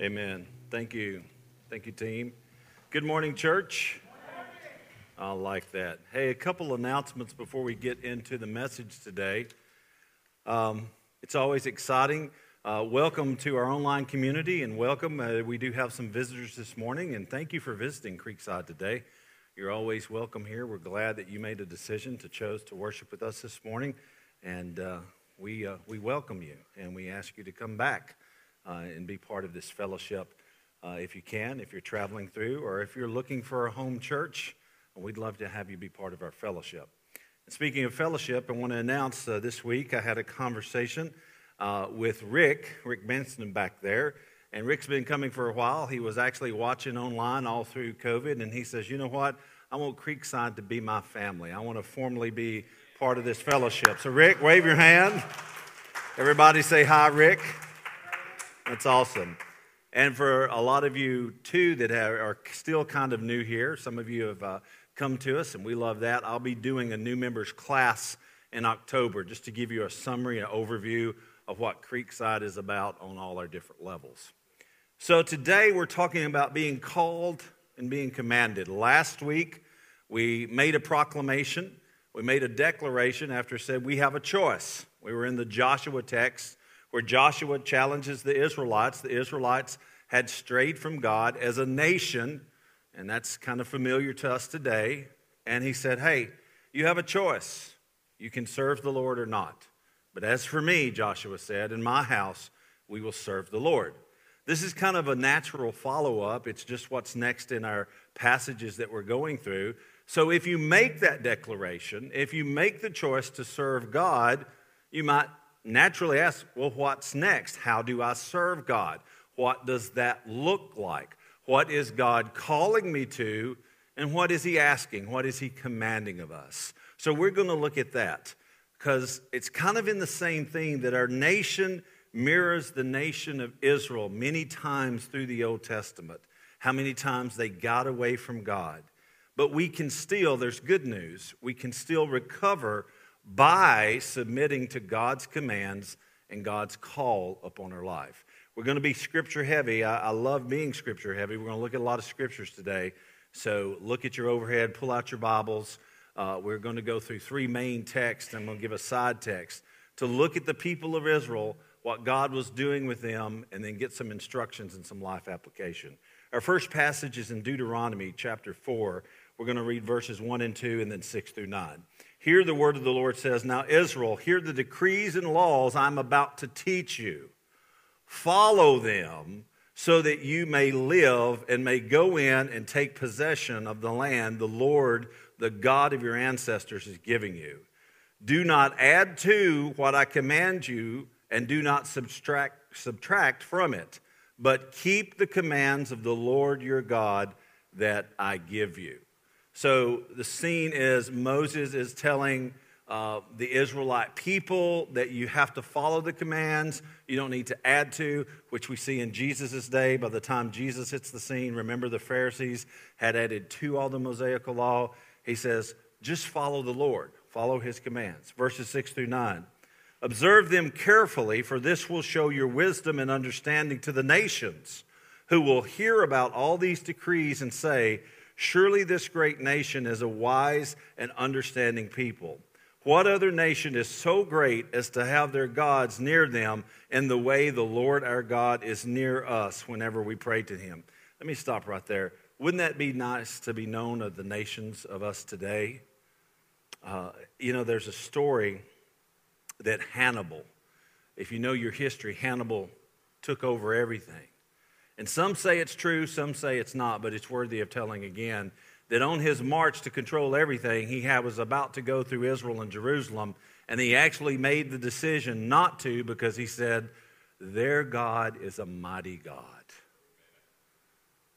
Amen. Thank you. Thank you, team. Good morning, church. I like that. Hey, a couple announcements before we get into the message today. Um, it's always exciting. Uh, welcome to our online community and welcome. Uh, we do have some visitors this morning, and thank you for visiting Creekside today. You're always welcome here. We're glad that you made a decision to chose to worship with us this morning, and uh, we uh, we welcome you and we ask you to come back and be part of this fellowship uh, if you can, if you're traveling through, or if you're looking for a home church. We'd love to have you be part of our fellowship. And speaking of fellowship, I want to announce uh, this week I had a conversation uh, with Rick, Rick Benson back there. And Rick's been coming for a while. He was actually watching online all through COVID, and he says, You know what? I want Creekside to be my family. I want to formally be part of this fellowship. So, Rick, wave your hand. Everybody say hi, Rick. That's awesome. And for a lot of you, too, that are still kind of new here, some of you have uh, come to us, and we love that. I'll be doing a new members class in October just to give you a summary, an overview of what Creekside is about on all our different levels. So today we're talking about being called and being commanded. Last week we made a proclamation, we made a declaration after said we have a choice. We were in the Joshua text where Joshua challenges the Israelites. The Israelites had strayed from God as a nation, and that's kind of familiar to us today. And he said, Hey, you have a choice. You can serve the Lord or not. But as for me, Joshua said, in my house, we will serve the Lord. This is kind of a natural follow up. It's just what's next in our passages that we're going through. So if you make that declaration, if you make the choice to serve God, you might naturally ask, well, what's next? How do I serve God? What does that look like? What is God calling me to? And what is He asking? What is He commanding of us? So we're going to look at that because it's kind of in the same theme that our nation mirrors the nation of Israel many times through the Old Testament. How many times they got away from God. But we can still, there's good news, we can still recover by submitting to God's commands and God's call upon our life. We're going to be scripture heavy. I, I, love being scripture heavy. We're going to look at a lot of scriptures today. So look at your overhead, pull out your Bibles. Uh, we're going to go through three main texts. I'm going to give a side text to look at the people of Israel, what God was doing with them, and then get some instructions and some life application. Our first passage is in Deuteronomy chapter 4. We're going to read verses 1 and 2 and then 6 through 9. Here the word of the Lord says, Now, Israel, hear the decrees and laws I'm about to teach you. Follow them so that you may live and may go in and take possession of the land the Lord, the God of your ancestors, is giving you. Do not add to what I command you, and do not subtract, subtract from it, but keep the commands of the Lord your God that I give you. So the scene is Moses is telling uh, the Israelite people that you have to follow the commands. You don't need to add to, which we see in Jesus' day. By the time Jesus hits the scene, remember the Pharisees had added to all the Mosaical law. He says, just follow the Lord, follow his commands. Verses 6 through 9. Observe them carefully, for this will show your wisdom and understanding to the nations, who will hear about all these decrees and say, Surely this great nation is a wise and understanding people. What other nation is so great as to have their gods near them in the way the Lord our God is near us whenever we pray to him? Let me stop right there. Wouldn't that be nice to be known of the nations of us today? Uh, you know, there's a story that Hannibal, if you know your history, Hannibal took over everything. And some say it's true, some say it's not, but it's worthy of telling again that on his march to control everything, he was about to go through Israel and Jerusalem, and he actually made the decision not to because he said, Their God is a mighty God.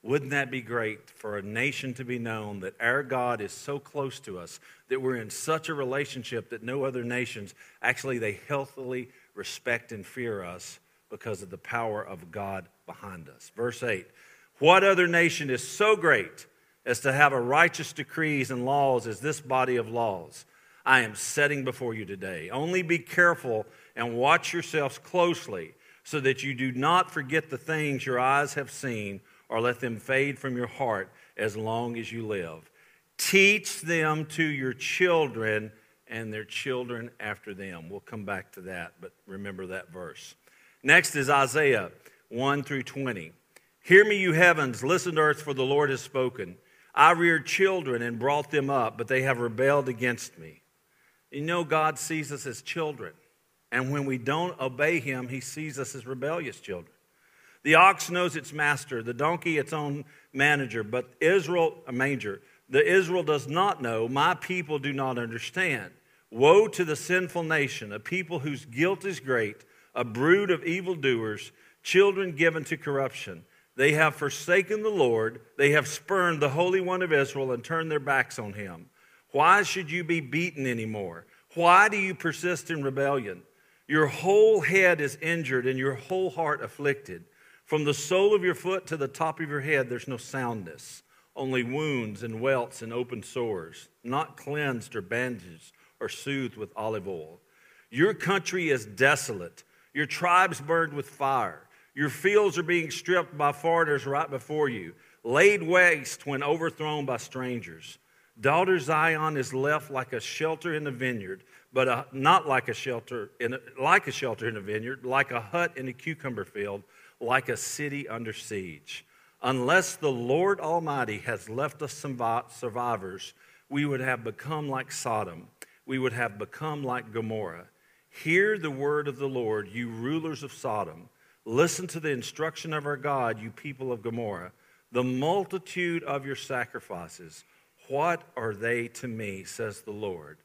Wouldn't that be great for a nation to be known that our God is so close to us, that we're in such a relationship that no other nations actually they healthily respect and fear us because of the power of God behind us. Verse 8 What other nation is so great as to have a righteous decrees and laws as this body of laws I am setting before you today? Only be careful and watch yourselves closely, so that you do not forget the things your eyes have seen or let them fade from your heart as long as you live. Teach them to your children and their children after them. We'll come back to that, but remember that verse. Next is Isaiah 1 through 20. Hear me, you heavens, listen to earth, for the Lord has spoken. I reared children and brought them up, but they have rebelled against me. You know, God sees us as children. And when we don't obey him, he sees us as rebellious children. The ox knows its master, the donkey its own manager, but Israel, a manger, the Israel does not know, my people do not understand. Woe to the sinful nation, a people whose guilt is great, a brood of evildoers, children given to corruption. They have forsaken the Lord, they have spurned the Holy One of Israel and turned their backs on him. Why should you be beaten anymore? Why do you persist in rebellion? Your whole head is injured and your whole heart afflicted. From the sole of your foot to the top of your head, there's no soundness, only wounds and welts and open sores, not cleansed or bandaged or soothed with olive oil. Your country is desolate, your tribes burned with fire. Your fields are being stripped by foreigners right before you, laid waste when overthrown by strangers. Daughter Zion is left like a shelter in the vineyard but a, not like a shelter in a, like a shelter in a vineyard, like a hut in a cucumber field, like a city under siege. Unless the Lord Almighty has left us some survivors, we would have become like Sodom. We would have become like Gomorrah. Hear the word of the Lord, you rulers of Sodom. Listen to the instruction of our God, you people of Gomorrah. The multitude of your sacrifices, what are they to me, says the Lord?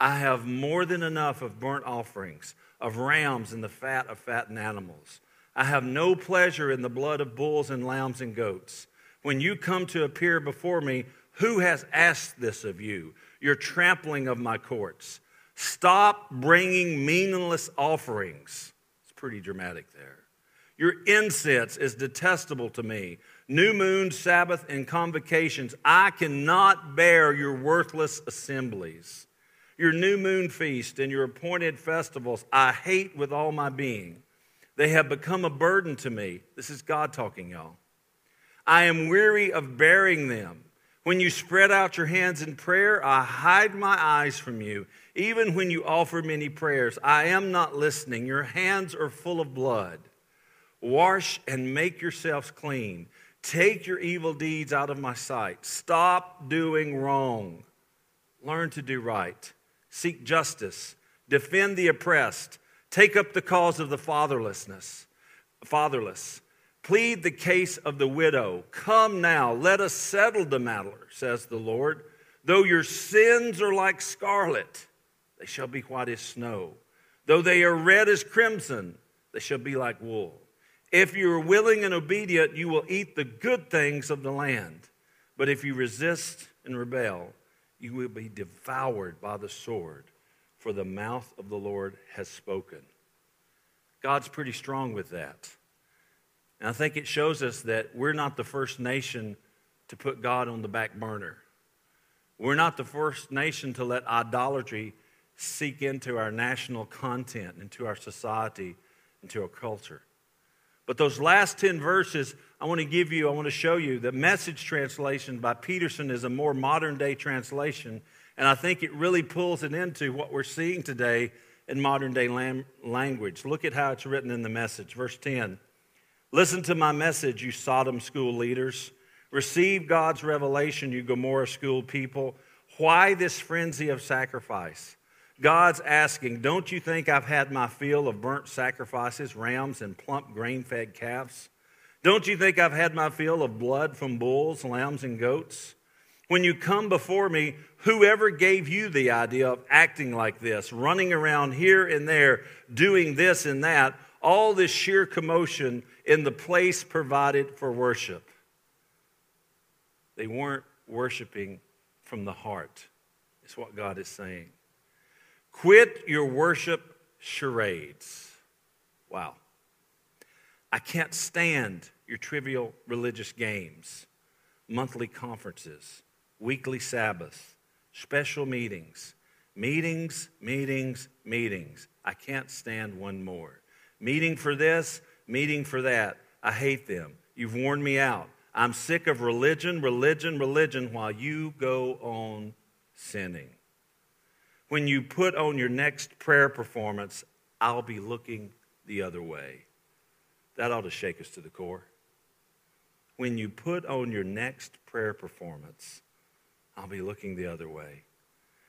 I have more than enough of burnt offerings, of rams and the fat of fattened animals. I have no pleasure in the blood of bulls and lambs and goats. When you come to appear before me, who has asked this of you? Your trampling of my courts. Stop bringing meaningless offerings. It's pretty dramatic there. Your incense is detestable to me. New moon, Sabbath, and convocations. I cannot bear your worthless assemblies. Your new moon feast and your appointed festivals I hate with all my being. They have become a burden to me. This is God talking, y'all. I am weary of bearing them. When you spread out your hands in prayer, I hide my eyes from you. Even when you offer many prayers, I am not listening. Your hands are full of blood. Wash and make yourselves clean. Take your evil deeds out of my sight. Stop doing wrong. Learn to do right seek justice, defend the oppressed, take up the cause of the fatherlessness, fatherless, plead the case of the widow. Come now, let us settle the matter, says the Lord. Though your sins are like scarlet, they shall be white as snow. Though they are red as crimson, they shall be like wool. If you are willing and obedient, you will eat the good things of the land. But if you resist and rebel, you will be devoured by the sword, for the mouth of the Lord has spoken. God's pretty strong with that. And I think it shows us that we're not the first nation to put God on the back burner. We're not the first nation to let idolatry seek into our national content, into our society, into our culture. But those last 10 verses, I want to give you, I want to show you the message translation by Peterson is a more modern day translation. And I think it really pulls it into what we're seeing today in modern day language. Look at how it's written in the message. Verse 10 Listen to my message, you Sodom school leaders. Receive God's revelation, you Gomorrah school people. Why this frenzy of sacrifice? God's asking, Don't you think I've had my fill of burnt sacrifices, rams, and plump grain fed calves? Don't you think I've had my fill of blood from bulls, lambs, and goats? When you come before me, whoever gave you the idea of acting like this, running around here and there, doing this and that, all this sheer commotion in the place provided for worship? They weren't worshiping from the heart, is what God is saying. Quit your worship charades. Wow. I can't stand your trivial religious games, monthly conferences, weekly Sabbaths, special meetings, meetings, meetings, meetings. I can't stand one more. Meeting for this, meeting for that. I hate them. You've worn me out. I'm sick of religion, religion, religion while you go on sinning. When you put on your next prayer performance, I'll be looking the other way. That ought to shake us to the core. When you put on your next prayer performance, I'll be looking the other way.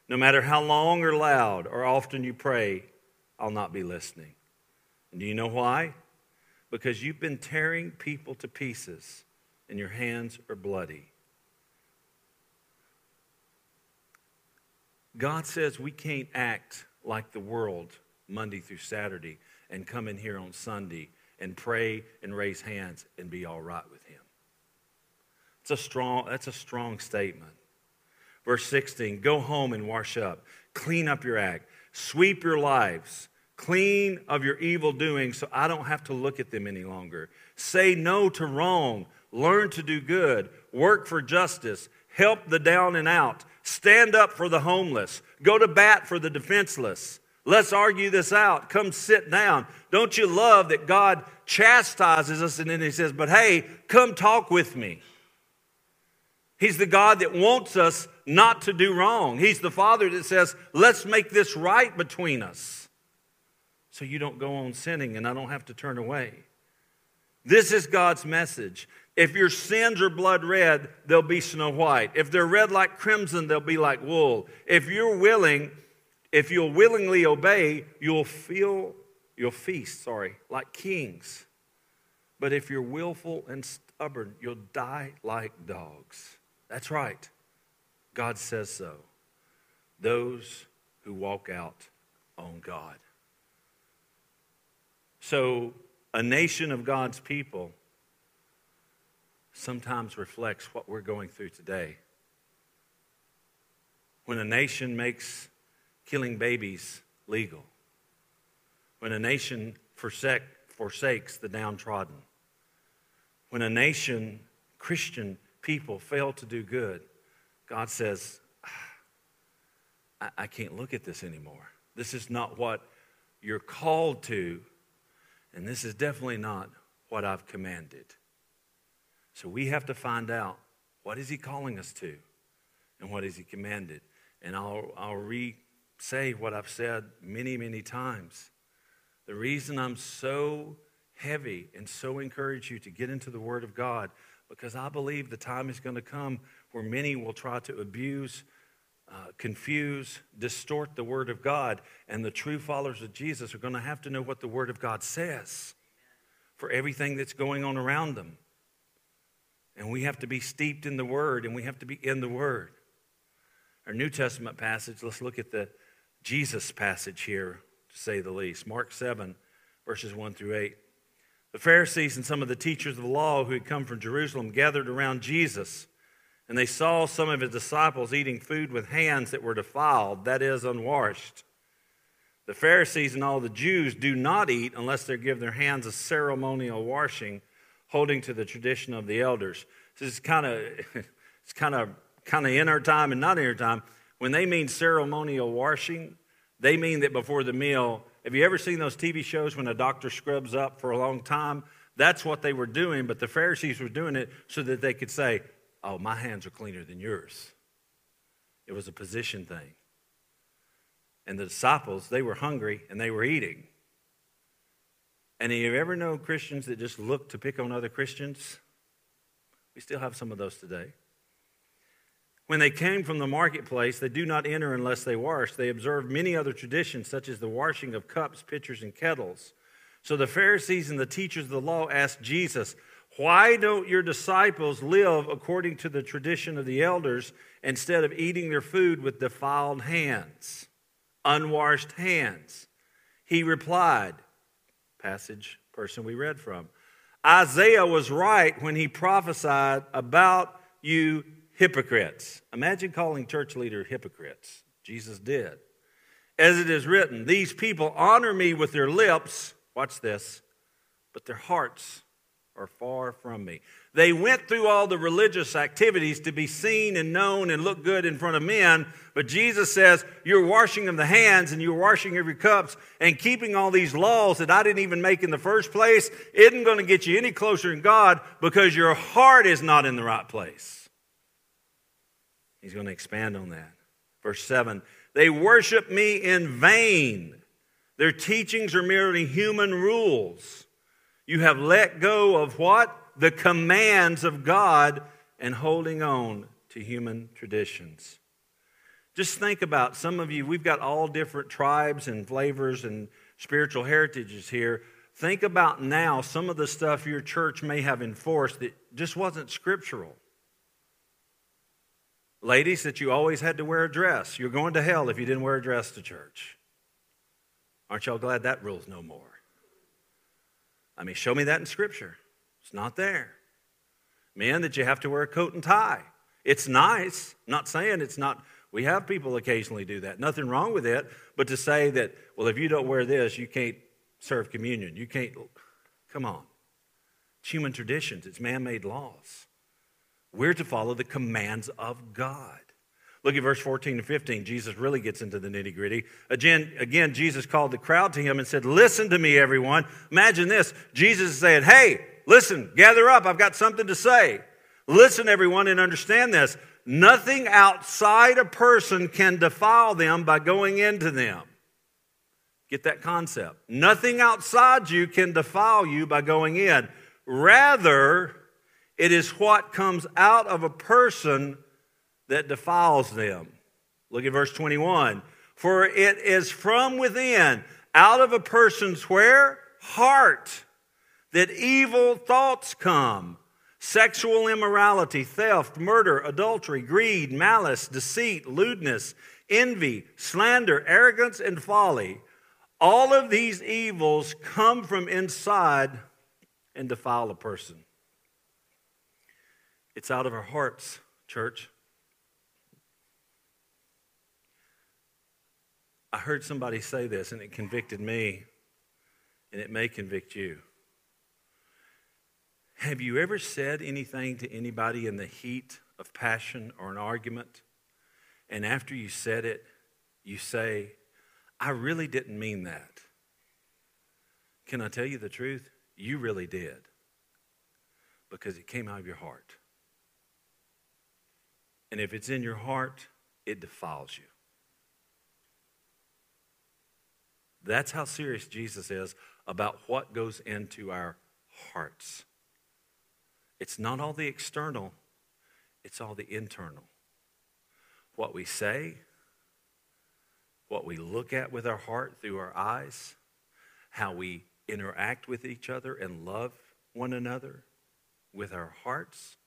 No matter how long or loud or often you pray, I'll not be listening. And do you know why? Because you've been tearing people to pieces and your hands are bloody. God says we can't act like the world Monday through Saturday and come in here on Sunday and pray and raise hands and be all right with him. It's a strong, that's a strong statement. Verse 16, go home and wash up, clean up your act, sweep your lives, clean of your evil doing so I don't have to look at them any longer. Say no to wrong, learn to do good, work for justice, help the down and out, stand up for the homeless, go to bat for the defenseless. Let's argue this out. Come sit down. Don't you love that God chastises us and then He says, But hey, come talk with me? He's the God that wants us not to do wrong. He's the Father that says, Let's make this right between us so you don't go on sinning and I don't have to turn away. This is God's message. If your sins are blood red, they'll be snow white. If they're red like crimson, they'll be like wool. If you're willing, if you'll willingly obey, you'll feel, you'll feast, sorry, like kings. But if you're willful and stubborn, you'll die like dogs. That's right. God says so. Those who walk out on God. So, a nation of God's people sometimes reflects what we're going through today. When a nation makes killing babies legal, when a nation forsake, forsakes the downtrodden, when a nation, Christian people, fail to do good, God says, ah, I, I can't look at this anymore. This is not what you're called to, and this is definitely not what I've commanded. So we have to find out what is he calling us to and what is he commanded. And I'll, I'll re say what I've said many, many times. The reason I'm so heavy and so encourage you to get into the Word of God because I believe the time is going to come where many will try to abuse, uh, confuse, distort the Word of God, and the true followers of Jesus are going to have to know what the Word of God says for everything that's going on around them. And we have to be steeped in the Word and we have to be in the Word. Our New Testament passage, let's look at the Jesus passage here, to say the least. Mark 7, verses 1 through 8. The Pharisees and some of the teachers of the law who had come from Jerusalem gathered around Jesus, and they saw some of his disciples eating food with hands that were defiled, that is, unwashed. The Pharisees and all the Jews do not eat unless they give their hands a ceremonial washing holding to the tradition of the elders. This is kind of it's kind of kind of in our time and not in our time. When they mean ceremonial washing, they mean that before the meal. Have you ever seen those TV shows when a doctor scrubs up for a long time? That's what they were doing, but the Pharisees were doing it so that they could say, Oh, my hands are cleaner than yours. It was a position thing. And the disciples, they were hungry and they were eating. And have you ever known Christians that just look to pick on other Christians? We still have some of those today. When they came from the marketplace, they do not enter unless they wash. They observe many other traditions, such as the washing of cups, pitchers, and kettles. So the Pharisees and the teachers of the law asked Jesus, Why don't your disciples live according to the tradition of the elders instead of eating their food with defiled hands, unwashed hands? He replied, passage person we read from. Isaiah was right when he prophesied about you hypocrites. Imagine calling church leader hypocrites. Jesus did. As it is written, these people honor me with their lips, watch this, but their hearts are far from me. They went through all the religious activities to be seen and known and look good in front of men, but Jesus says, You're washing of the hands and you're washing of your cups and keeping all these laws that I didn't even make in the first place isn't going to get you any closer to God because your heart is not in the right place. He's going to expand on that. Verse 7 They worship me in vain. Their teachings are merely human rules. You have let go of what? The commands of God and holding on to human traditions. Just think about some of you, we've got all different tribes and flavors and spiritual heritages here. Think about now some of the stuff your church may have enforced that just wasn't scriptural. Ladies, that you always had to wear a dress. You're going to hell if you didn't wear a dress to church. Aren't y'all glad that rule's no more? I mean, show me that in Scripture. Not there. Men, that you have to wear a coat and tie. It's nice. I'm not saying it's not. We have people occasionally do that. Nothing wrong with it. But to say that, well, if you don't wear this, you can't serve communion. You can't. Come on. It's human traditions, it's man made laws. We're to follow the commands of God. Look at verse 14 and 15. Jesus really gets into the nitty gritty. Again, again, Jesus called the crowd to him and said, Listen to me, everyone. Imagine this Jesus is saying, Hey, Listen, gather up. I've got something to say. Listen, everyone, and understand this. Nothing outside a person can defile them by going into them. Get that concept. Nothing outside you can defile you by going in. Rather, it is what comes out of a person that defiles them. Look at verse 21. For it is from within, out of a person's where? Heart that evil thoughts come sexual immorality, theft, murder, adultery, greed, malice, deceit, lewdness, envy, slander, arrogance, and folly. All of these evils come from inside and defile a person. It's out of our hearts, church. I heard somebody say this and it convicted me, and it may convict you. Have you ever said anything to anybody in the heat of passion or an argument? And after you said it, you say, I really didn't mean that. Can I tell you the truth? You really did. Because it came out of your heart. And if it's in your heart, it defiles you. That's how serious Jesus is about what goes into our hearts. It's not all the external, it's all the internal. What we say, what we look at with our heart through our eyes, how we interact with each other and love one another with our hearts,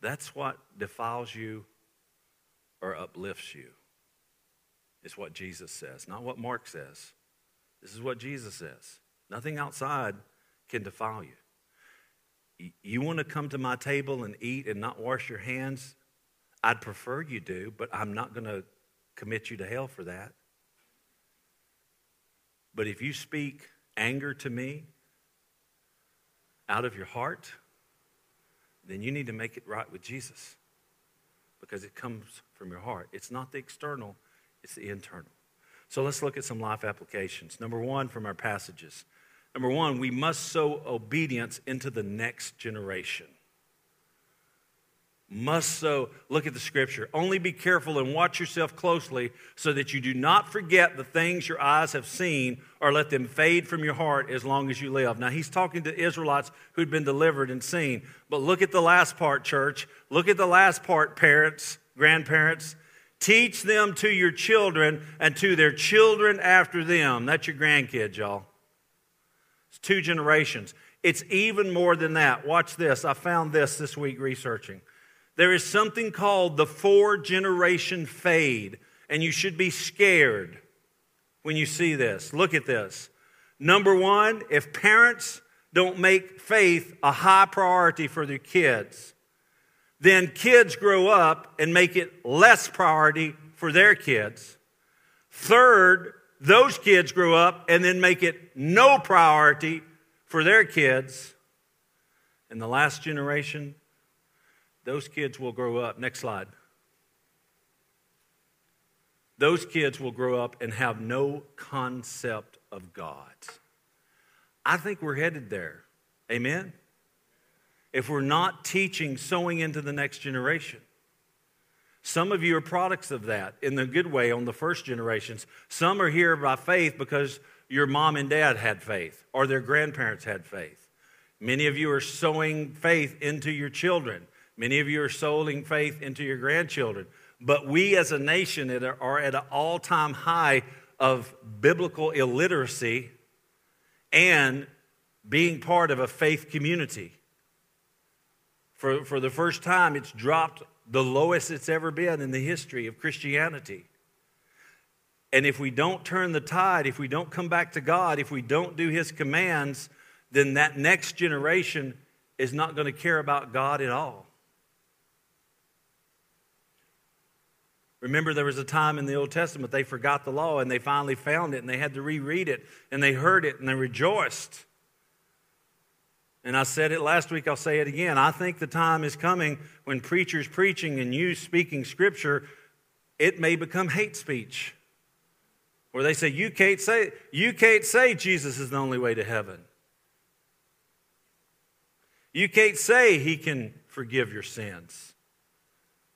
that's what defiles you or uplifts you. It's what Jesus says, not what Mark says. This is what Jesus says. Nothing outside can defile you. You want to come to my table and eat and not wash your hands? I'd prefer you do, but I'm not going to commit you to hell for that. But if you speak anger to me out of your heart, then you need to make it right with Jesus because it comes from your heart. It's not the external, it's the internal. So let's look at some life applications. Number one from our passages Number one, we must sow obedience into the next generation. Must sow, look at the scripture. Only be careful and watch yourself closely so that you do not forget the things your eyes have seen or let them fade from your heart as long as you live. Now, he's talking to Israelites who'd been delivered and seen. But look at the last part, church. Look at the last part, parents, grandparents. Teach them to your children and to their children after them. That's your grandkids, y'all two generations. It's even more than that. Watch this. I found this this week researching. There is something called the four generation fade, and you should be scared when you see this. Look at this. Number one, if parents don't make faith a high priority for their kids, then kids grow up and make it less priority for their kids. Third, those kids grow up and then make it no priority for their kids. in the last generation, those kids will grow up. Next slide. Those kids will grow up and have no concept of God. I think we're headed there. Amen? If we're not teaching sowing into the next generation. Some of you are products of that in the good way on the first generations. Some are here by faith because your mom and dad had faith or their grandparents had faith. Many of you are sowing faith into your children. Many of you are sowing faith into your grandchildren. But we as a nation are at an all time high of biblical illiteracy and being part of a faith community. For, for the first time, it's dropped the lowest it's ever been in the history of Christianity. And if we don't turn the tide, if we don't come back to God, if we don't do His commands, then that next generation is not going to care about God at all. Remember, there was a time in the Old Testament they forgot the law and they finally found it and they had to reread it and they heard it and they rejoiced. And I said it last week, I'll say it again. I think the time is coming when preachers preaching and you speaking scripture, it may become hate speech. Where they say, you can't say, you can't say Jesus is the only way to heaven. You can't say he can forgive your sins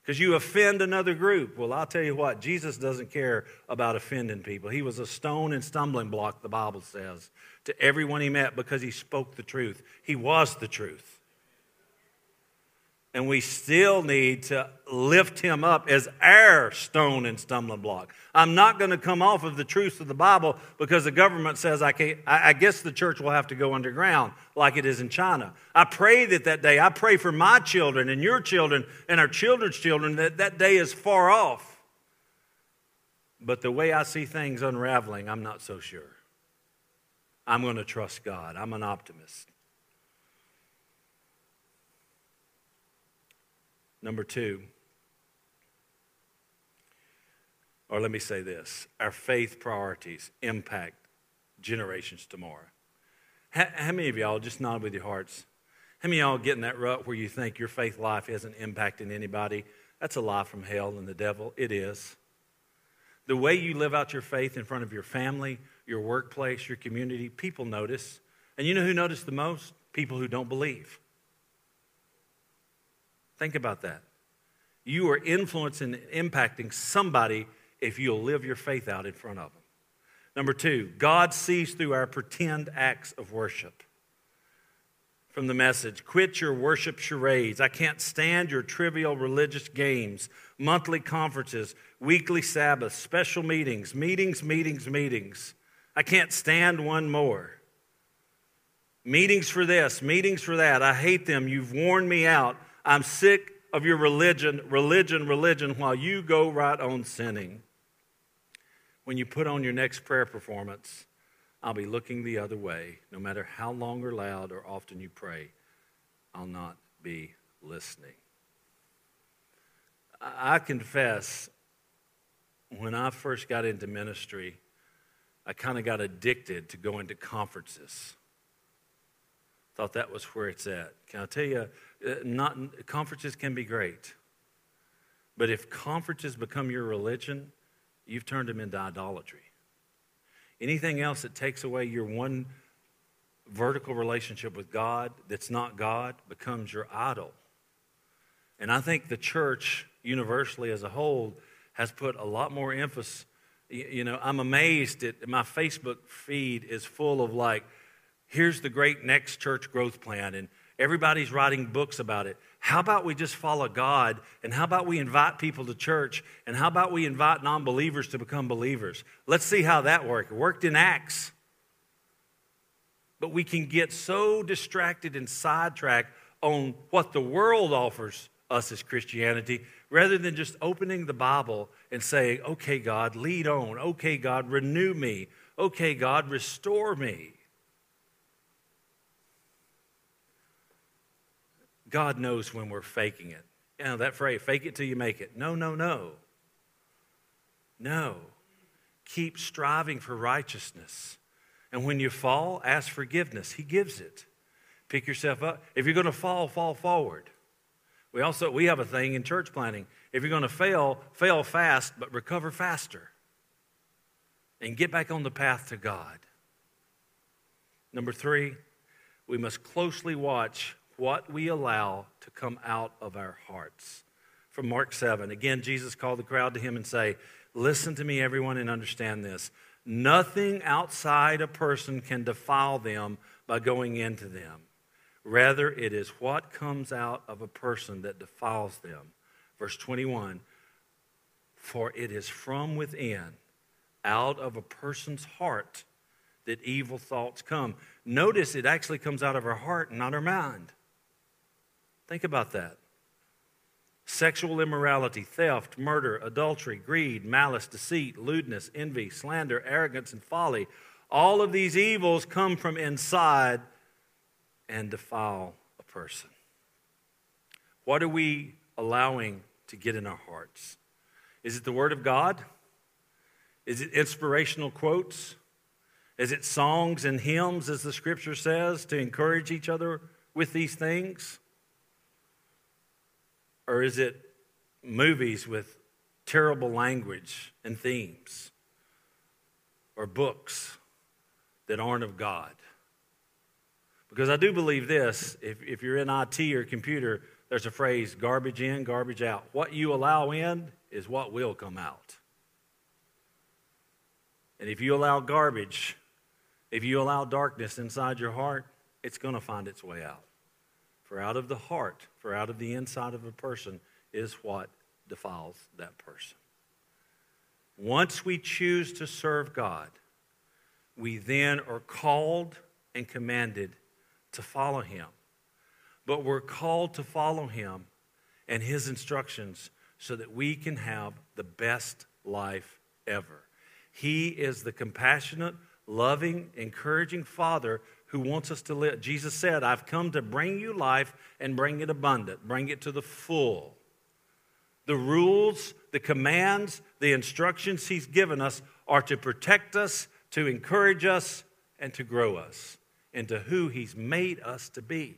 because you offend another group. Well, I'll tell you what, Jesus doesn't care about offending people. He was a stone and stumbling block, the Bible says to everyone he met because he spoke the truth. He was the truth. And we still need to lift him up as our stone and stumbling block. I'm not going to come off of the truth of the Bible because the government says I can't. I guess the church will have to go underground like it is in China. I pray that that day, I pray for my children and your children and our children's children that that day is far off. But the way I see things unraveling, I'm not so sure. I'm going to trust God. I'm an optimist. Number two, or let me say this our faith priorities impact generations tomorrow. How, how many of y'all, just nod with your hearts, how many of y'all get in that rut where you think your faith life isn't impacting anybody? That's a lie from hell and the devil. It is. The way you live out your faith in front of your family, your workplace, your community, people notice. And you know who notice the most? People who don't believe. Think about that. You are influencing and impacting somebody if you'll live your faith out in front of them. Number two, God sees through our pretend acts of worship. From the message, quit your worship charades. I can't stand your trivial religious games, monthly conferences, weekly Sabbaths, special meetings, meetings, meetings, meetings. I can't stand one more. Meetings for this, meetings for that. I hate them. You've worn me out. I'm sick of your religion, religion, religion, while you go right on sinning. When you put on your next prayer performance, I'll be looking the other way. No matter how long or loud or often you pray, I'll not be listening. I confess, when I first got into ministry, I kind of got addicted to going to conferences. Thought that was where it's at. Can I tell you, Uh, not, conferences can be great. But if conferences become your religion, you've turned them into idolatry. Anything else that takes away your one vertical relationship with God that's not God becomes your idol. And I think the church, universally as a whole, has put a lot more emphasis you know, I'm amazed at my Facebook feed is full of like, here's the great next church growth plan, and everybody's writing books about it. How about we just follow God, and how about we invite people to church, and how about we invite non believers to become believers? Let's see how that worked. It worked in Acts. But we can get so distracted and sidetracked on what the world offers us as Christianity rather than just opening the Bible and saying, okay, God, lead on. Okay, God, renew me. Okay, God, restore me. God knows when we're faking it. You know, that phrase, fake it till you make it. No, no, no. No. Keep striving for righteousness. And when you fall, ask forgiveness. He gives it. Pick yourself up. If you're going to fall, fall forward. We also we have a thing in church planting. If you're going to fail, fail fast, but recover faster. And get back on the path to God. Number 3, we must closely watch what we allow to come out of our hearts. From Mark 7, again Jesus called the crowd to him and say, "Listen to me everyone and understand this. Nothing outside a person can defile them by going into them. Rather, it is what comes out of a person that defiles them. Verse 21 For it is from within, out of a person's heart, that evil thoughts come. Notice it actually comes out of our heart, not our mind. Think about that sexual immorality, theft, murder, adultery, greed, malice, deceit, lewdness, envy, slander, arrogance, and folly. All of these evils come from inside and defile a person. What are we allowing to get in our hearts? Is it the Word of God? Is it inspirational quotes? Is it songs and hymns, as the scripture says, to encourage each other with these things? Or is it movies with terrible language and themes? Or books that aren't of God? Because I do believe this if, if you're in IT or computer, there's a phrase garbage in, garbage out. What you allow in is what will come out. And if you allow garbage, if you allow darkness inside your heart, it's going to find its way out. For out of the heart, for out of the inside of a person is what defiles that person. Once we choose to serve God, we then are called and commanded to follow Him. But we're called to follow Him and His instructions so that we can have the best life ever. He is the compassionate, loving, encouraging Father who wants us to live. Jesus said, I've come to bring you life and bring it abundant, bring it to the full. The rules, the commands, the instructions He's given us are to protect us, to encourage us, and to grow us into who He's made us to be.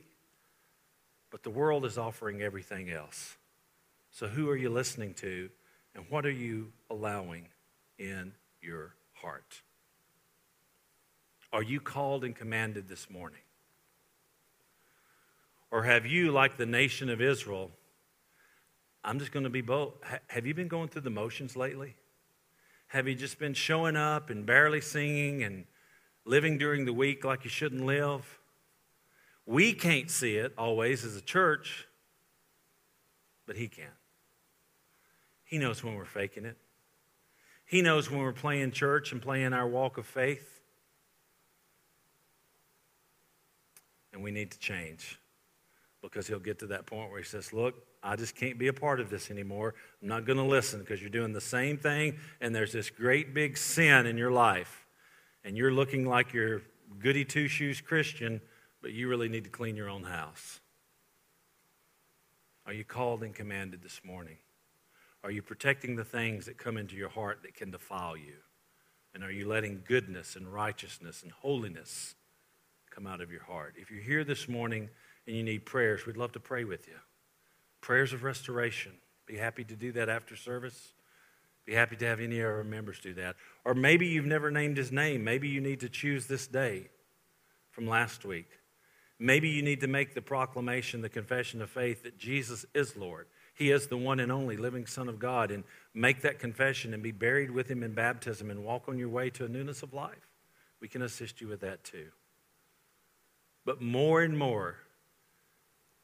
But the world is offering everything else. So, who are you listening to, and what are you allowing in your heart? Are you called and commanded this morning? Or have you, like the nation of Israel, I'm just going to be bold. Have you been going through the motions lately? Have you just been showing up and barely singing and living during the week like you shouldn't live? We can't see it always as a church, but He can. He knows when we're faking it. He knows when we're playing church and playing our walk of faith. And we need to change because he'll get to that point where he says, Look, I just can't be a part of this anymore. I'm not going to listen because you're doing the same thing, and there's this great big sin in your life, and you're looking like you're goody two shoes Christian, but you really need to clean your own house. Are you called and commanded this morning? Are you protecting the things that come into your heart that can defile you? And are you letting goodness and righteousness and holiness come out of your heart. If you're here this morning and you need prayers, we'd love to pray with you. Prayers of restoration. Be happy to do that after service. Be happy to have any of our members do that. Or maybe you've never named his name. Maybe you need to choose this day from last week. Maybe you need to make the proclamation, the confession of faith that Jesus is Lord. He is the one and only living Son of God. And make that confession and be buried with him in baptism and walk on your way to a newness of life. We can assist you with that too. But more and more,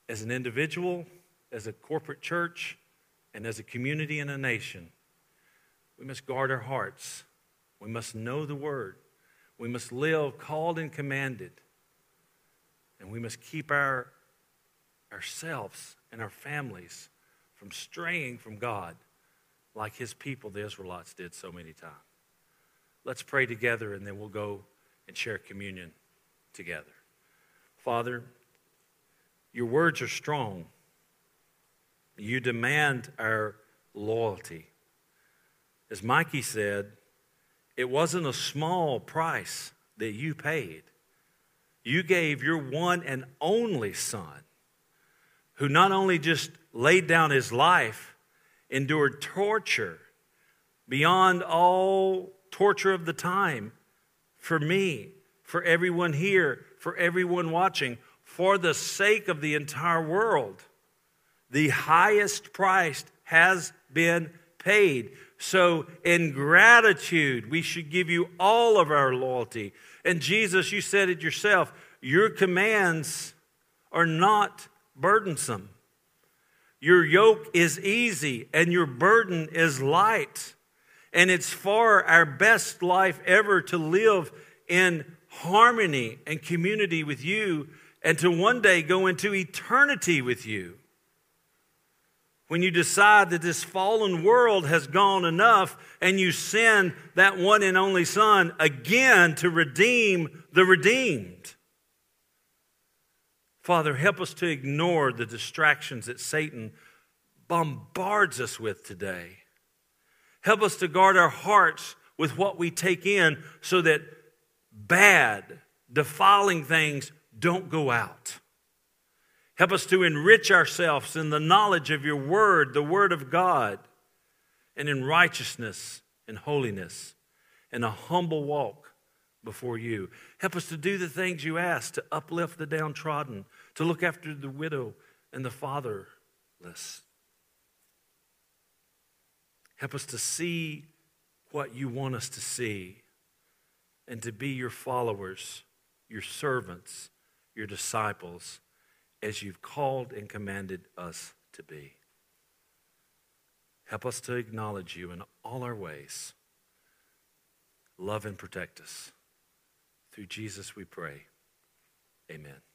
as an individual, as a corporate church, and as a community and a nation, we must guard our hearts. We must know the word. We must live called and commanded. And we must keep our, ourselves and our families from straying from God like his people, the Israelites, did so many times. Let's pray together and then we'll go and share communion together. Father, your words are strong. You demand our loyalty. As Mikey said, it wasn't a small price that you paid. you gave your one and only Son, who not only just laid down his life, endured torture beyond all torture of the time for me, for everyone here, for everyone watching, for the sake of the entire world. The highest price has been paid. So, in gratitude, we should give you all of our loyalty. And Jesus, you said it yourself, your commands are not burdensome. Your yoke is easy and your burden is light. And it's far our best life ever to live in harmony and community with you and to one day go into eternity with you. When you decide that this fallen world has gone enough and you send that one and only Son again to redeem the redeemed. Father, help us to ignore the distractions that Satan bombards us with today. Help us to guard our hearts with what we take in so that bad, defiling things don't go out. Help us to enrich ourselves in the knowledge of your word, the word of God, and in righteousness and holiness, and a humble walk before you. Help us to do the things you ask, to uplift the downtrodden, to look after the widow and the fatherless. Help us to see what you want us to see and to be your followers, your servants, your disciples, as you've called and commanded us to be. Help us to acknowledge you in all our ways. Love and protect us. Through Jesus we pray. Amen.